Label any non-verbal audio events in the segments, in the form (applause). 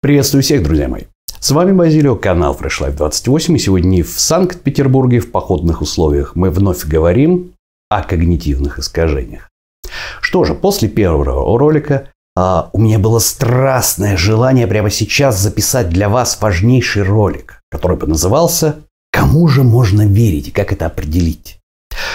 Приветствую всех, друзья мои. С вами Базилио, канал Fresh Life 28. И сегодня в Санкт-Петербурге в походных условиях мы вновь говорим о когнитивных искажениях. Что же, после первого ролика а, у меня было страстное желание прямо сейчас записать для вас важнейший ролик, который бы назывался «Кому же можно верить и как это определить?».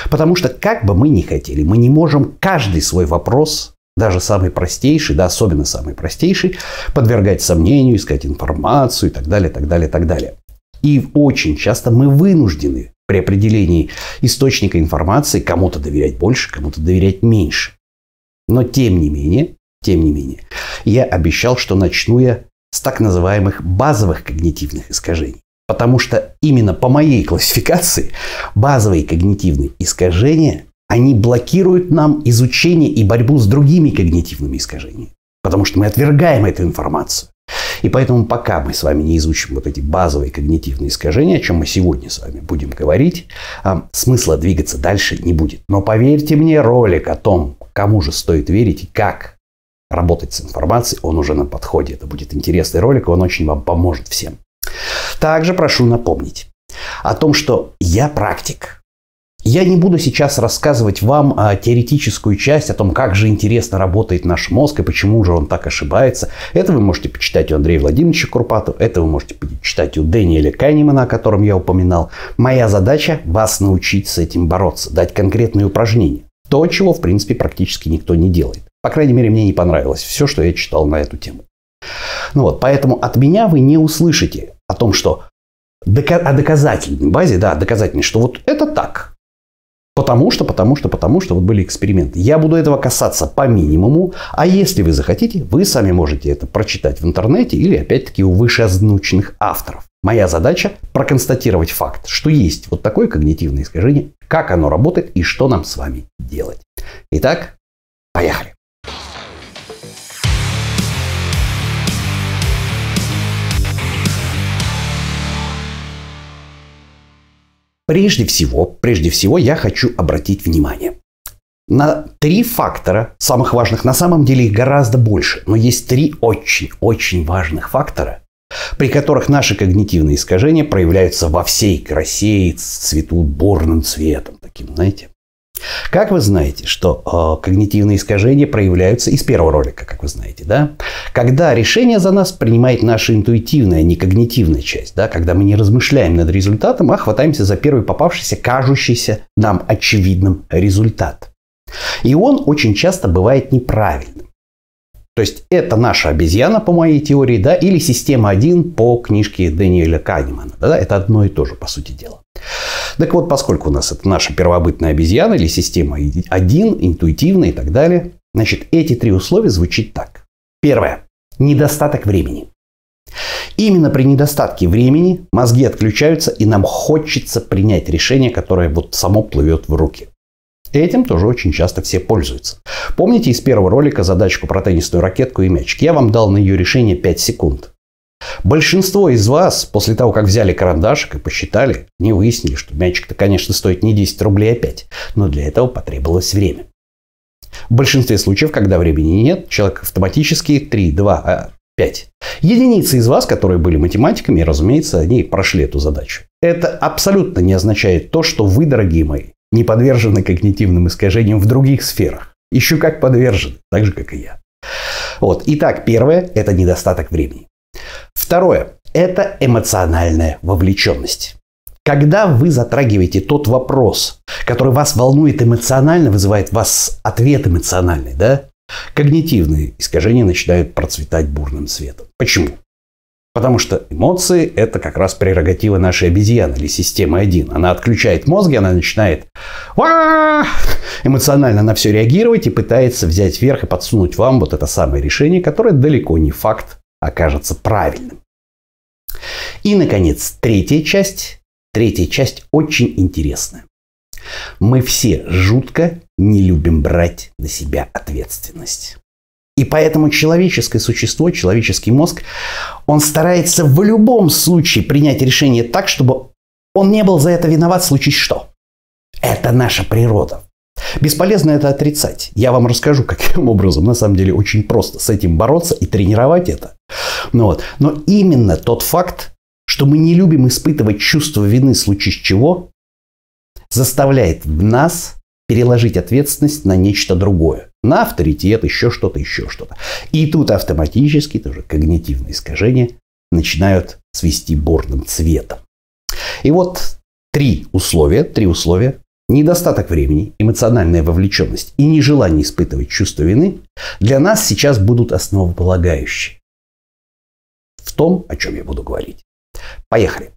Потому что как бы мы ни хотели, мы не можем каждый свой вопрос даже самый простейший, да, особенно самый простейший, подвергать сомнению, искать информацию и так далее, так далее, так далее. И очень часто мы вынуждены при определении источника информации кому-то доверять больше, кому-то доверять меньше. Но тем не менее, тем не менее, я обещал, что начну я с так называемых базовых когнитивных искажений. Потому что именно по моей классификации базовые когнитивные искажения они блокируют нам изучение и борьбу с другими когнитивными искажениями. Потому что мы отвергаем эту информацию. И поэтому пока мы с вами не изучим вот эти базовые когнитивные искажения, о чем мы сегодня с вами будем говорить, а, смысла двигаться дальше не будет. Но поверьте мне, ролик о том, кому же стоит верить и как работать с информацией, он уже на подходе. Это будет интересный ролик, он очень вам поможет всем. Также прошу напомнить о том, что я практик. Я не буду сейчас рассказывать вам о теоретическую часть, о том, как же интересно работает наш мозг и почему же он так ошибается. Это вы можете почитать у Андрея Владимировича Курпатова, это вы можете почитать у Дэниеля Канемана, о котором я упоминал. Моя задача – вас научить с этим бороться, дать конкретные упражнения. То, чего, в принципе, практически никто не делает. По крайней мере, мне не понравилось все, что я читал на эту тему. Ну вот, поэтому от меня вы не услышите о том, что о доказательной базе, да, доказательной, что вот это так, Потому что, потому что, потому что вот были эксперименты. Я буду этого касаться по минимуму, а если вы захотите, вы сами можете это прочитать в интернете или опять-таки у вышеозвученных авторов. Моя задача проконстатировать факт, что есть вот такое когнитивное искажение, как оно работает и что нам с вами делать. Итак, поехали. Прежде всего, прежде всего я хочу обратить внимание на три фактора, самых важных. На самом деле их гораздо больше, но есть три очень-очень важных фактора, при которых наши когнитивные искажения проявляются во всей красе и цветут бурным цветом, таким, знаете. Как вы знаете, что э, когнитивные искажения проявляются из первого ролика, как вы знаете, да? Когда решение за нас принимает наша интуитивная, не когнитивная часть, да? Когда мы не размышляем над результатом, а хватаемся за первый попавшийся, кажущийся нам очевидным результат. И он очень часто бывает неправильным. То есть это наша обезьяна, по моей теории, да, или система 1 по книжке Дэниеля Канемана. Да, это одно и то же, по сути дела. Так вот, поскольку у нас это наша первобытная обезьяна или система 1, интуитивная и так далее, значит, эти три условия звучат так. Первое. Недостаток времени. Именно при недостатке времени мозги отключаются, и нам хочется принять решение, которое вот само плывет в руки. Этим тоже очень часто все пользуются. Помните из первого ролика задачку про теннисную ракетку и мячик? Я вам дал на ее решение 5 секунд. Большинство из вас, после того, как взяли карандашик и посчитали, не выяснили, что мячик-то, конечно, стоит не 10 рублей, а 5. Но для этого потребовалось время. В большинстве случаев, когда времени нет, человек автоматически 3, 2, 5. Единицы из вас, которые были математиками, разумеется, они прошли эту задачу. Это абсолютно не означает то, что вы, дорогие мои, не подвержены когнитивным искажениям в других сферах. Еще как подвержены, так же, как и я. Вот. Итак, первое – это недостаток времени. Второе – это эмоциональная вовлеченность. Когда вы затрагиваете тот вопрос, который вас волнует эмоционально, вызывает в вас ответ эмоциональный, да, когнитивные искажения начинают процветать бурным цветом. Почему? Потому что эмоции – это как раз прерогатива нашей обезьяны или системы 1. Она отключает мозг, и она начинает эмоционально на все реагировать и пытается взять верх и подсунуть вам вот это самое решение, которое далеко не факт окажется правильным. И, наконец, третья часть. Третья часть очень интересная. Мы все жутко не любим брать на себя ответственность. И поэтому человеческое существо, человеческий мозг, он старается в любом случае принять решение так, чтобы он не был за это виноват случае что. Это наша природа. Бесполезно это отрицать. Я вам расскажу, (laughs) каким образом. На самом деле очень просто с этим бороться и тренировать это. Ну вот. Но именно тот факт, что мы не любим испытывать чувство вины случае чего, заставляет в нас переложить ответственность на нечто другое. На авторитет, еще что-то, еще что-то. И тут автоматически тоже когнитивные искажения начинают свести борным цветом. И вот три условия, три условия. Недостаток времени, эмоциональная вовлеченность и нежелание испытывать чувство вины для нас сейчас будут основополагающие в том, о чем я буду говорить. Поехали.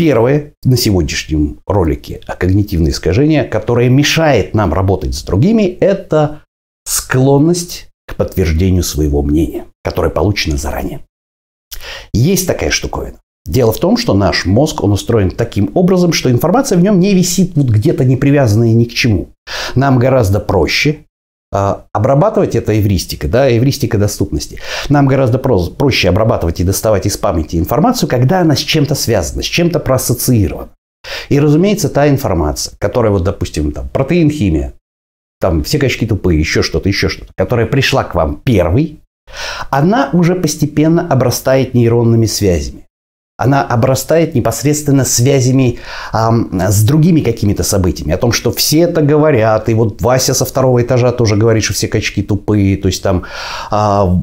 Первое на сегодняшнем ролике о когнитивные искажения, которое мешает нам работать с другими, это склонность к подтверждению своего мнения, которое получено заранее. Есть такая штуковина. Дело в том, что наш мозг, он устроен таким образом, что информация в нем не висит вот где-то не привязанная ни к чему. Нам гораздо проще а, обрабатывать это эвристика, да, эвристика доступности. Нам гораздо проще обрабатывать и доставать из памяти информацию, когда она с чем-то связана, с чем-то проассоциирована. И, разумеется, та информация, которая, вот, допустим, там, протеин-химия, там, все качки тупые, еще что-то, еще что-то, которая пришла к вам первой, она уже постепенно обрастает нейронными связями она обрастает непосредственно связями а, с другими какими-то событиями. О том, что все это говорят. И вот Вася со второго этажа тоже говорит, что все качки тупые. То есть там... А,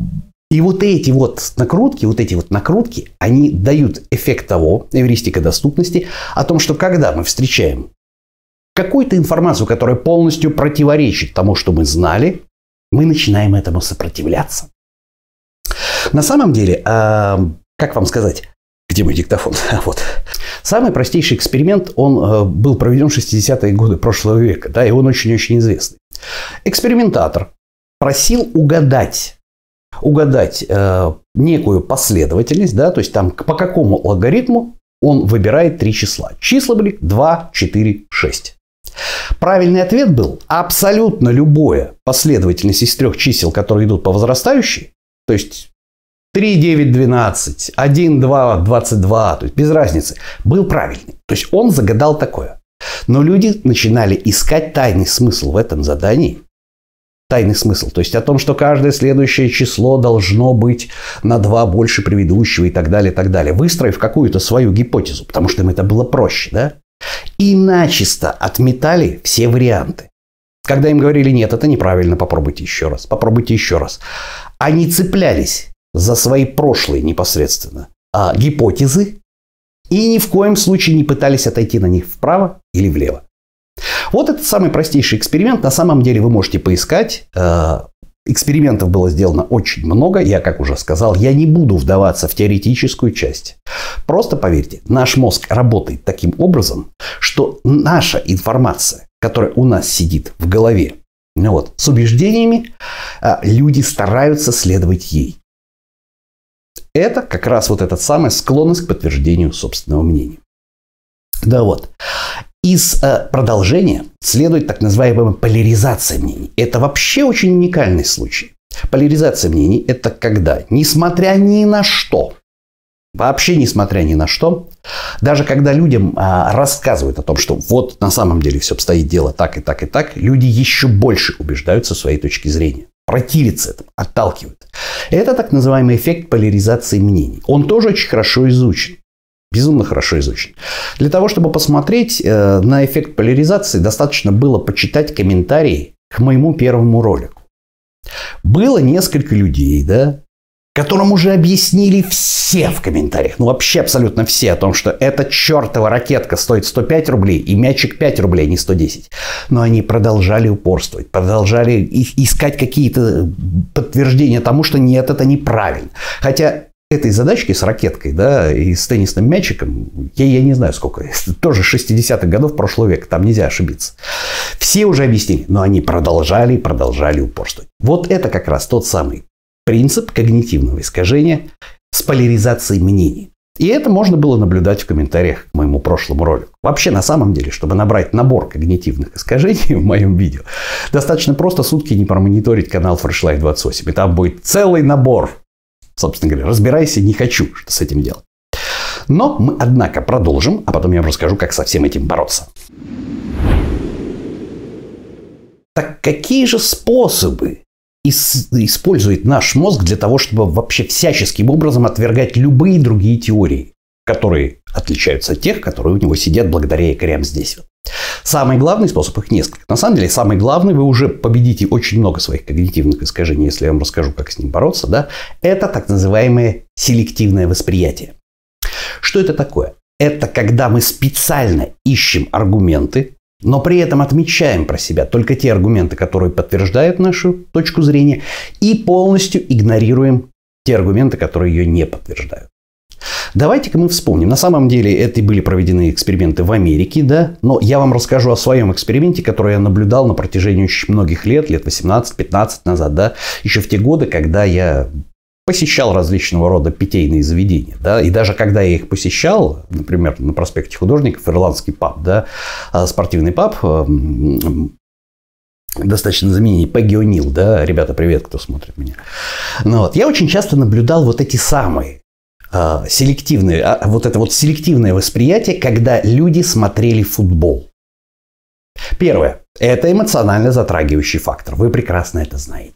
и вот эти вот накрутки, вот эти вот накрутки, они дают эффект того, эвристика доступности, о том, что когда мы встречаем какую-то информацию, которая полностью противоречит тому, что мы знали, мы начинаем этому сопротивляться. На самом деле, как вам сказать, где мой диктофон? (laughs) вот. Самый простейший эксперимент, он э, был проведен в 60-е годы прошлого века, да, и он очень-очень известный. Экспериментатор просил угадать, угадать э, некую последовательность, да, то есть там по какому алгоритму он выбирает три числа. Числа были 2, 4, 6. Правильный ответ был абсолютно любое последовательность из трех чисел, которые идут по возрастающей, то есть 3, 9, 12, 1, 2, 22, то есть без разницы, был правильный. То есть он загадал такое. Но люди начинали искать тайный смысл в этом задании. Тайный смысл. То есть о том, что каждое следующее число должно быть на 2 больше предыдущего и так далее, и так далее. Выстроив какую-то свою гипотезу, потому что им это было проще, да? И начисто отметали все варианты. Когда им говорили, нет, это неправильно, попробуйте еще раз, попробуйте еще раз. Они цеплялись за свои прошлые непосредственно а, гипотезы и ни в коем случае не пытались отойти на них вправо или влево. Вот этот самый простейший эксперимент. На самом деле вы можете поискать. А, экспериментов было сделано очень много. Я, как уже сказал, я не буду вдаваться в теоретическую часть. Просто поверьте, наш мозг работает таким образом, что наша информация, которая у нас сидит в голове, ну вот, с убеждениями, а, люди стараются следовать ей. Это как раз вот эта самая склонность к подтверждению собственного мнения. Да вот. Из э, продолжения следует так называемая поляризация мнений. Это вообще очень уникальный случай. Поляризация мнений – это когда, несмотря ни на что, Вообще, несмотря ни на что, даже когда людям а, рассказывают о том, что вот на самом деле все обстоит дело так и так и так, люди еще больше убеждаются в своей точке зрения противится этому, отталкивает. Это так называемый эффект поляризации мнений. Он тоже очень хорошо изучен. Безумно хорошо изучен. Для того, чтобы посмотреть э, на эффект поляризации, достаточно было почитать комментарии к моему первому ролику. Было несколько людей, да, которым уже объяснили все в комментариях, ну вообще абсолютно все, о том, что эта чертова ракетка стоит 105 рублей и мячик 5 рублей, а не 110. Но они продолжали упорствовать, продолжали искать какие-то подтверждения тому, что нет, это неправильно. Хотя этой задачки с ракеткой, да, и с теннисным мячиком, я, я не знаю сколько, (laughs) тоже 60-х годов прошлого века, там нельзя ошибиться. Все уже объяснили, но они продолжали, продолжали упорствовать. Вот это как раз тот самый принцип когнитивного искажения с поляризацией мнений. И это можно было наблюдать в комментариях к моему прошлому ролику. Вообще, на самом деле, чтобы набрать набор когнитивных искажений (laughs) в моем видео, достаточно просто сутки не промониторить канал Fresh Life 28. И там будет целый набор. Собственно говоря, разбирайся, не хочу, что с этим делать. Но мы, однако, продолжим, а потом я вам расскажу, как со всем этим бороться. Так какие же способы использует наш мозг для того, чтобы вообще всяческим образом отвергать любые другие теории, которые отличаются от тех, которые у него сидят благодаря якорям здесь. Самый главный способ, их несколько. На самом деле, самый главный, вы уже победите очень много своих когнитивных искажений, если я вам расскажу, как с ним бороться, да, это так называемое селективное восприятие. Что это такое? Это когда мы специально ищем аргументы, но при этом отмечаем про себя только те аргументы, которые подтверждают нашу точку зрения, и полностью игнорируем те аргументы, которые ее не подтверждают. Давайте-ка мы вспомним. На самом деле это были проведены эксперименты в Америке, да, но я вам расскажу о своем эксперименте, который я наблюдал на протяжении очень многих лет, лет 18-15 назад, да, еще в те годы, когда я посещал различного рода питейные заведения. Да? И даже когда я их посещал, например, на проспекте художников, ирландский паб, да, а, спортивный паб, достаточно знаменитый, Пегги О'Нил, да, ребята, привет, кто смотрит меня. Ну, вот, я очень часто наблюдал вот эти самые э, селективные, а, вот это вот селективное восприятие, когда люди смотрели футбол. Первое. Это эмоционально затрагивающий фактор. Вы прекрасно это знаете.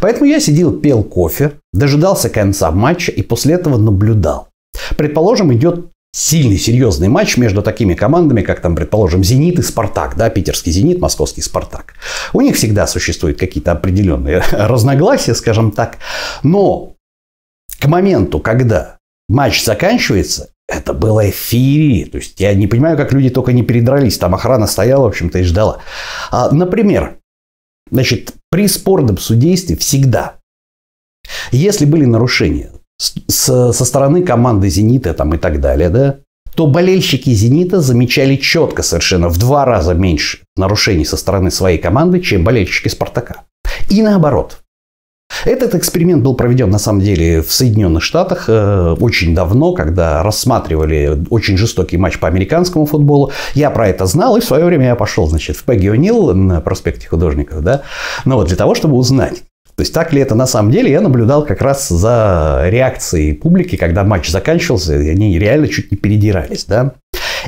Поэтому я сидел, пел кофе, дожидался конца матча и после этого наблюдал. Предположим, идет сильный, серьезный матч между такими командами, как там, предположим, «Зенит» и «Спартак», да, питерский «Зенит», московский «Спартак». У них всегда существуют какие-то определенные (laughs) разногласия, скажем так, но к моменту, когда матч заканчивается, это было эфири. То есть я не понимаю, как люди только не передрались. Там охрана стояла, в общем-то, и ждала. А, например, значит, при спорном судействе всегда, если были нарушения со стороны команды «Зенита» там, и так далее, да, то болельщики «Зенита» замечали четко совершенно в два раза меньше нарушений со стороны своей команды, чем болельщики «Спартака». И наоборот. Этот эксперимент был проведен на самом деле в Соединенных Штатах э, очень давно, когда рассматривали очень жестокий матч по американскому футболу. Я про это знал, и в свое время я пошел, значит, в Пегги О'Нил на проспекте художников, да, ну вот для того, чтобы узнать, то есть так ли это на самом деле, я наблюдал как раз за реакцией публики, когда матч заканчивался, и они реально чуть не передирались. Да?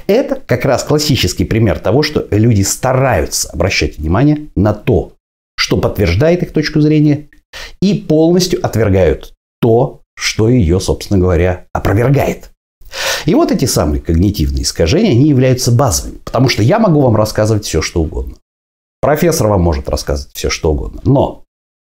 Это как раз классический пример того, что люди стараются обращать внимание на то, что подтверждает их точку зрения, и полностью отвергают то, что ее, собственно говоря, опровергает. И вот эти самые когнитивные искажения, они являются базовыми, потому что я могу вам рассказывать все, что угодно. Профессор вам может рассказывать все, что угодно. Но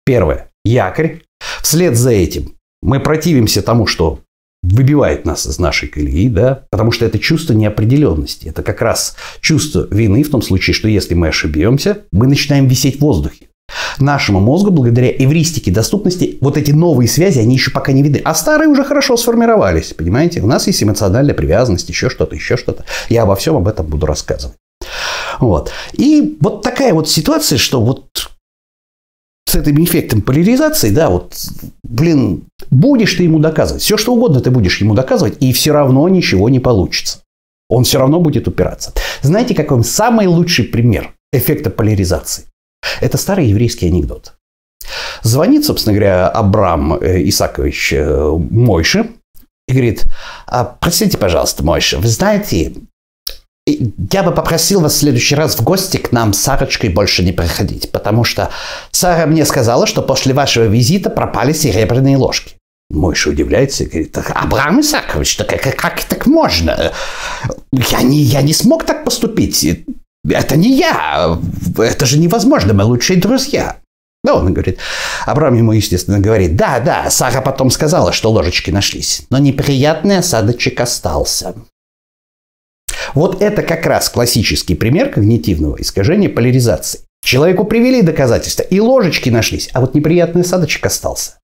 первое – якорь. Вслед за этим мы противимся тому, что выбивает нас из нашей колеи, да, потому что это чувство неопределенности. Это как раз чувство вины в том случае, что если мы ошибемся, мы начинаем висеть в воздухе. Нашему мозгу, благодаря эвристике доступности, вот эти новые связи, они еще пока не видны. А старые уже хорошо сформировались, понимаете? У нас есть эмоциональная привязанность, еще что-то, еще что-то. Я обо всем об этом буду рассказывать. Вот. И вот такая вот ситуация, что вот с этим эффектом поляризации, да, вот, блин, будешь ты ему доказывать. Все, что угодно ты будешь ему доказывать, и все равно ничего не получится. Он все равно будет упираться. Знаете, какой самый лучший пример эффекта поляризации? Это старый еврейский анекдот. Звонит, собственно говоря, Абрам э, Исакович э, Мойше и говорит, «А, простите, пожалуйста, Мойше, вы знаете, я бы попросил вас в следующий раз в гости к нам с Сарочкой больше не приходить, потому что Сара мне сказала, что после вашего визита пропали серебряные ложки. Мойша удивляется и говорит, Абрам Исакович, так как, как так можно? Я не, я не смог так поступить. Это не я. Это же невозможно. Мы лучшие друзья. Да, он говорит. Абрам ему, естественно, говорит, да, да, Сара потом сказала, что ложечки нашлись, но неприятный осадочек остался. Вот это как раз классический пример когнитивного искажения поляризации. Человеку привели доказательства, и ложечки нашлись, а вот неприятный осадочек остался.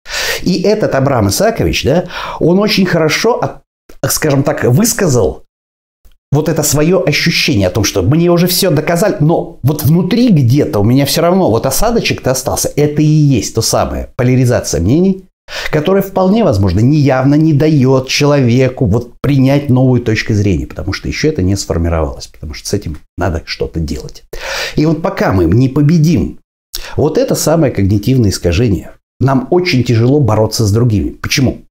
И этот Абрам Исакович, да, он очень хорошо, скажем так, высказал вот это свое ощущение о том, что мне уже все доказали, но вот внутри где-то у меня все равно вот осадочек-то остался. Это и есть то самое поляризация мнений, которая вполне возможно неявно не дает человеку вот принять новую точку зрения, потому что еще это не сформировалось, потому что с этим надо что-то делать. И вот пока мы не победим вот это самое когнитивное искажение, нам очень тяжело бороться с другими. Почему?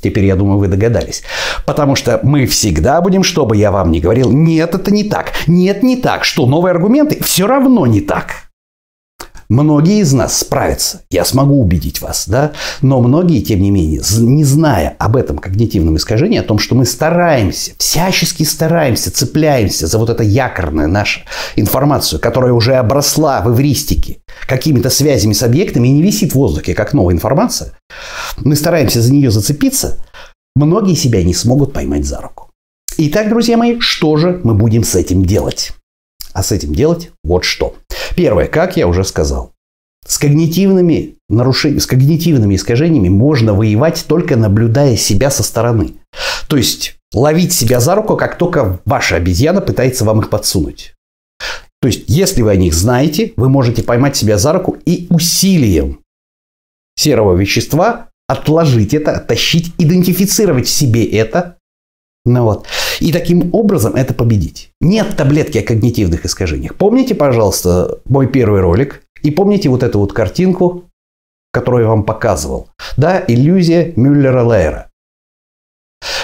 Теперь, я думаю, вы догадались. Потому что мы всегда будем, что бы я вам ни говорил, нет, это не так, нет, не так, что новые аргументы все равно не так. Многие из нас справятся, я смогу убедить вас, да, но многие, тем не менее, не зная об этом когнитивном искажении, о том, что мы стараемся, всячески стараемся, цепляемся за вот это якорное нашу информацию, которая уже обросла в эвристике какими-то связями с объектами и не висит в воздухе, как новая информация, мы стараемся за нее зацепиться, многие себя не смогут поймать за руку. Итак, друзья мои, что же мы будем с этим делать? А с этим делать вот что. Первое, как я уже сказал, с когнитивными нарушениями, с когнитивными искажениями можно воевать только наблюдая себя со стороны. То есть ловить себя за руку, как только ваша обезьяна пытается вам их подсунуть. То есть, если вы о них знаете, вы можете поймать себя за руку и усилием серого вещества отложить это, оттащить, идентифицировать в себе это ну вот. И таким образом это победить. Нет таблетки о когнитивных искажениях. Помните, пожалуйста, мой первый ролик и помните вот эту вот картинку, которую я вам показывал. Да, иллюзия Мюллера-Лейера.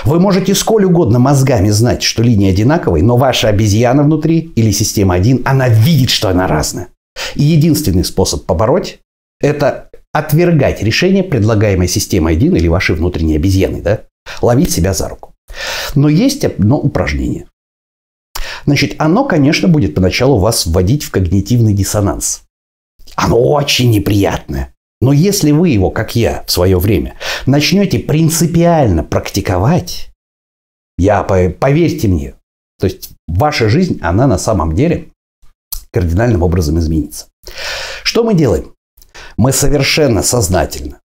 Вы можете сколь угодно мозгами знать, что линия одинаковая, но ваша обезьяна внутри или система 1, она видит, что она разная. И единственный способ побороть – это отвергать решение, предлагаемое системой 1 или вашей внутренней обезьяны. Да? Ловить себя за руку. Но есть одно упражнение. Значит, оно, конечно, будет поначалу вас вводить в когнитивный диссонанс. Оно очень неприятное. Но если вы его, как я в свое время, начнете принципиально практиковать, я, поверьте мне, то есть ваша жизнь, она на самом деле кардинальным образом изменится. Что мы делаем? Мы совершенно сознательно,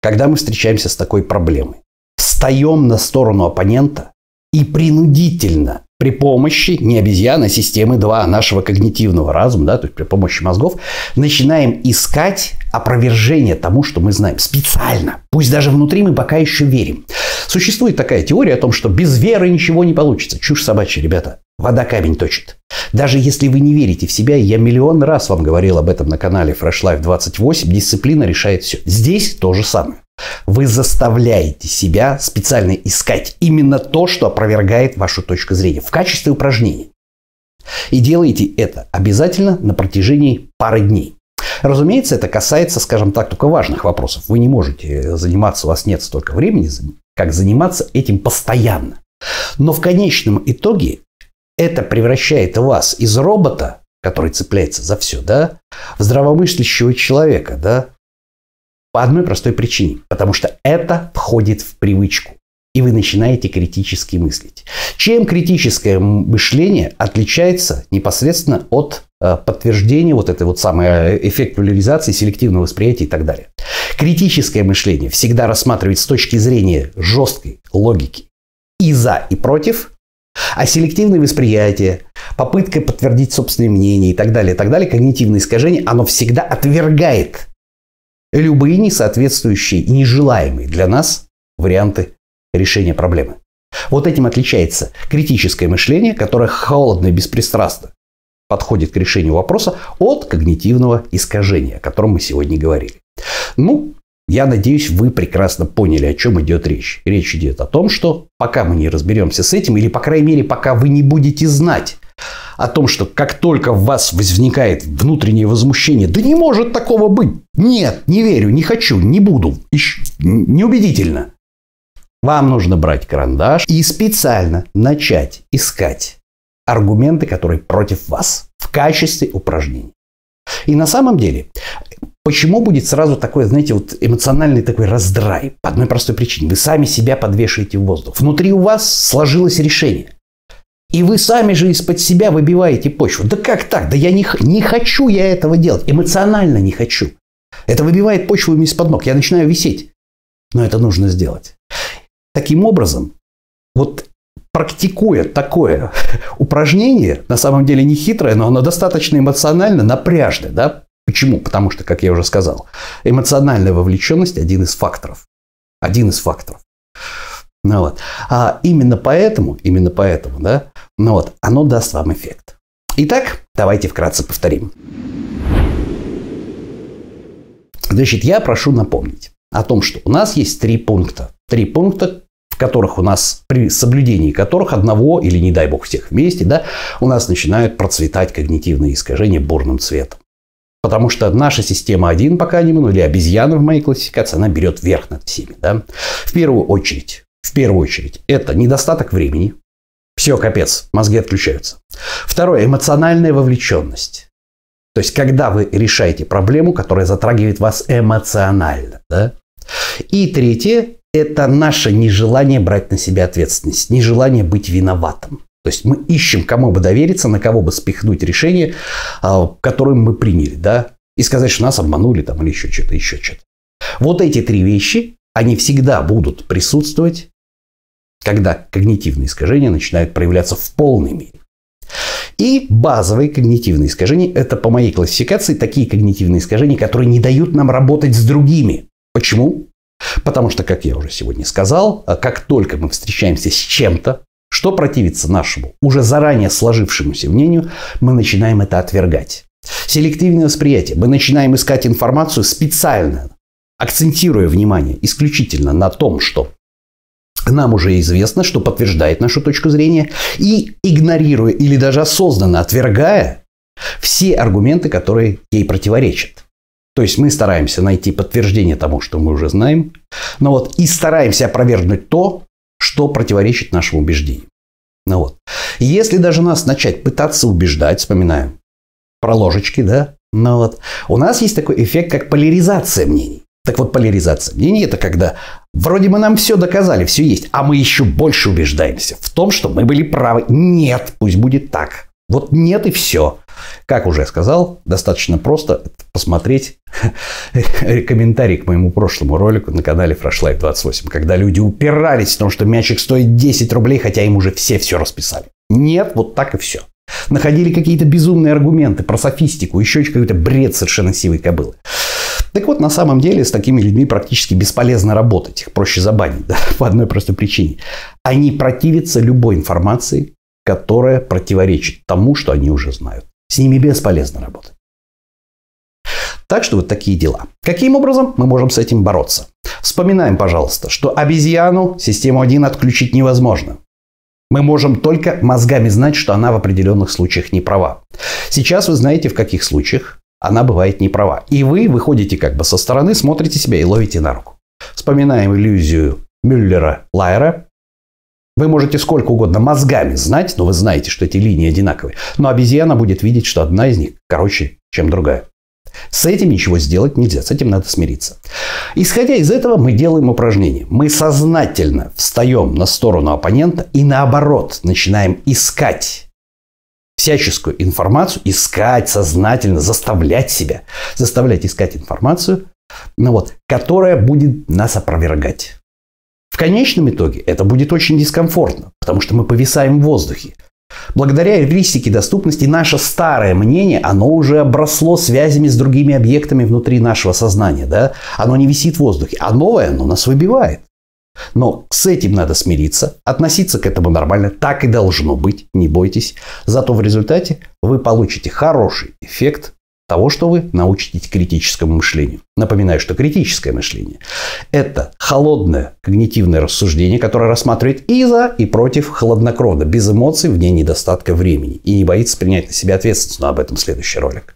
когда мы встречаемся с такой проблемой, встаем на сторону оппонента и принудительно при помощи не обезьяны, а системы 2 нашего когнитивного разума, да, то есть при помощи мозгов, начинаем искать опровержение тому, что мы знаем. Специально. Пусть даже внутри мы пока еще верим. Существует такая теория о том, что без веры ничего не получится. Чушь собачья, ребята. Вода камень точит. Даже если вы не верите в себя, я миллион раз вам говорил об этом на канале Fresh Life 28, дисциплина решает все. Здесь то же самое. Вы заставляете себя специально искать именно то, что опровергает вашу точку зрения в качестве упражнения. И делаете это обязательно на протяжении пары дней. Разумеется, это касается, скажем так, только важных вопросов. Вы не можете заниматься, у вас нет столько времени, как заниматься этим постоянно. Но в конечном итоге это превращает вас из робота, который цепляется за все, да, в здравомыслящего человека, да, по одной простой причине. Потому что это входит в привычку. И вы начинаете критически мыслить. Чем критическое мышление отличается непосредственно от э, подтверждения вот этой вот самой э, эффект поляризации, селективного восприятия и так далее. Критическое мышление всегда рассматривает с точки зрения жесткой логики и за, и против, а селективное восприятие, попытка подтвердить собственное мнение и так далее, и так далее, когнитивное искажение, оно всегда отвергает любые несоответствующие и нежелаемые для нас варианты решения проблемы. Вот этим отличается критическое мышление, которое холодно и беспристрастно подходит к решению вопроса от когнитивного искажения, о котором мы сегодня говорили. Ну, я надеюсь, вы прекрасно поняли, о чем идет речь. Речь идет о том, что пока мы не разберемся с этим, или, по крайней мере, пока вы не будете знать о том, что как только в вас возникает внутреннее возмущение, да не может такого быть, нет, не верю, не хочу, не буду, неубедительно. Вам нужно брать карандаш и специально начать искать аргументы, которые против вас в качестве упражнений. И на самом деле, почему будет сразу такой, знаете, вот эмоциональный такой раздрай? По одной простой причине. Вы сами себя подвешиваете в воздух. Внутри у вас сложилось решение. И вы сами же из-под себя выбиваете почву. Да как так? Да я не, не хочу я этого делать. Эмоционально не хочу. Это выбивает почву из-под ног. Я начинаю висеть. Но это нужно сделать. Таким образом, вот практикуя такое упражнение, на самом деле не хитрое, но оно достаточно эмоционально напряжное. Да? Почему? Потому что, как я уже сказал, эмоциональная вовлеченность один из факторов. Один из факторов. Ну вот. А именно поэтому, именно поэтому, да, ну вот, оно даст вам эффект. Итак, давайте вкратце повторим. Значит, я прошу напомнить о том, что у нас есть три пункта. Три пункта, которых у нас, при соблюдении которых одного или, не дай бог, всех вместе, да, у нас начинают процветать когнитивные искажения бурным цветом. Потому что наша система один пока не ну или обезьяна в моей классификации, она берет верх над всеми. Да? В первую очередь, в первую очередь, это недостаток времени. Все, капец, мозги отключаются. Второе, эмоциональная вовлеченность. То есть, когда вы решаете проблему, которая затрагивает вас эмоционально. Да? И третье – это наше нежелание брать на себя ответственность, нежелание быть виноватым. То есть мы ищем, кому бы довериться, на кого бы спихнуть решение, а, которое мы приняли, да, и сказать, что нас обманули там или еще что-то, еще что-то. Вот эти три вещи, они всегда будут присутствовать, когда когнитивные искажения начинают проявляться в полной мере. И базовые когнитивные искажения – это по моей классификации такие когнитивные искажения, которые не дают нам работать с другими. Почему? Потому что, как я уже сегодня сказал, как только мы встречаемся с чем-то, что противится нашему уже заранее сложившемуся мнению, мы начинаем это отвергать. Селективное восприятие. Мы начинаем искать информацию специально, акцентируя внимание исключительно на том, что нам уже известно, что подтверждает нашу точку зрения, и игнорируя или даже осознанно отвергая все аргументы, которые ей противоречат. То есть мы стараемся найти подтверждение тому, что мы уже знаем, но вот и стараемся опровергнуть то, что противоречит нашему убеждению. Ну вот. Если даже нас начать пытаться убеждать, вспоминаем про ложечки, да, ну вот, у нас есть такой эффект, как поляризация мнений. Так вот, поляризация мнений – это когда вроде бы нам все доказали, все есть, а мы еще больше убеждаемся в том, что мы были правы. Нет, пусть будет так. Вот нет и все. Как уже сказал, достаточно просто посмотреть (laughs) комментарий к моему прошлому ролику на канале Fresh Life 28, когда люди упирались в том, что мячик стоит 10 рублей, хотя им уже все все расписали. Нет, вот так и все. Находили какие-то безумные аргументы про софистику, еще какой-то бред совершенно сивой кобылы. Так вот, на самом деле, с такими людьми практически бесполезно работать. Их проще забанить, (laughs) да, по одной простой причине. Они противятся любой информации, которая противоречит тому, что они уже знают. С ними бесполезно работать. Так что вот такие дела. Каким образом мы можем с этим бороться? Вспоминаем, пожалуйста, что обезьяну систему 1 отключить невозможно. Мы можем только мозгами знать, что она в определенных случаях не права. Сейчас вы знаете, в каких случаях она бывает не права. И вы выходите как бы со стороны, смотрите себя и ловите на руку. Вспоминаем иллюзию Мюллера-Лайера. Вы можете сколько угодно мозгами знать, но вы знаете, что эти линии одинаковые. Но обезьяна будет видеть, что одна из них короче, чем другая. С этим ничего сделать нельзя, с этим надо смириться. Исходя из этого, мы делаем упражнение. Мы сознательно встаем на сторону оппонента и наоборот начинаем искать всяческую информацию, искать сознательно, заставлять себя, заставлять искать информацию, ну вот, которая будет нас опровергать. В конечном итоге это будет очень дискомфортно, потому что мы повисаем в воздухе. Благодаря эвристике доступности наше старое мнение, оно уже обросло связями с другими объектами внутри нашего сознания. Да? Оно не висит в воздухе, а новое оно нас выбивает. Но с этим надо смириться, относиться к этому нормально, так и должно быть, не бойтесь. Зато в результате вы получите хороший эффект того, что вы научитесь критическому мышлению. Напоминаю, что критическое мышление – это холодное когнитивное рассуждение, которое рассматривает и за, и против хладнокровно, без эмоций, вне недостатка времени, и не боится принять на себя ответственность, но об этом следующий ролик.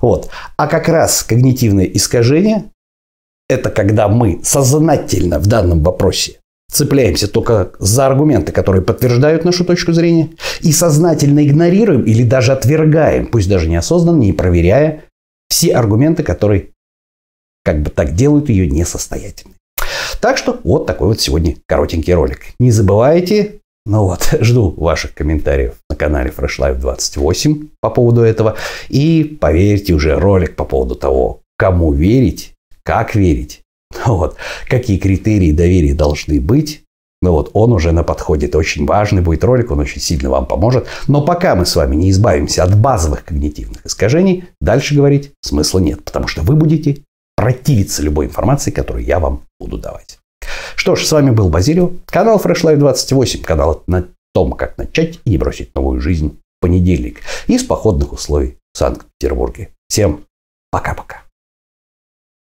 Вот. А как раз когнитивное искажение – это когда мы сознательно в данном вопросе цепляемся только за аргументы, которые подтверждают нашу точку зрения, и сознательно игнорируем или даже отвергаем, пусть даже неосознанно, не проверяя все аргументы, которые как бы так делают ее несостоятельной. Так что вот такой вот сегодня коротенький ролик. Не забывайте, ну вот, (laughs) жду ваших комментариев на канале Fresh Life 28 по поводу этого. И поверьте уже ролик по поводу того, кому верить, как верить (laughs) Вот. Какие критерии доверия должны быть, ну вот, он уже на подходе. Это очень важный будет ролик, он очень сильно вам поможет. Но пока мы с вами не избавимся от базовых когнитивных искажений, дальше говорить смысла нет, потому что вы будете противиться любой информации, которую я вам буду давать. Что ж, с вами был Базилио, канал Fresh Life 28, канал на том, как начать и не бросить новую жизнь в понедельник из походных условий в Санкт-Петербурге. Всем пока-пока.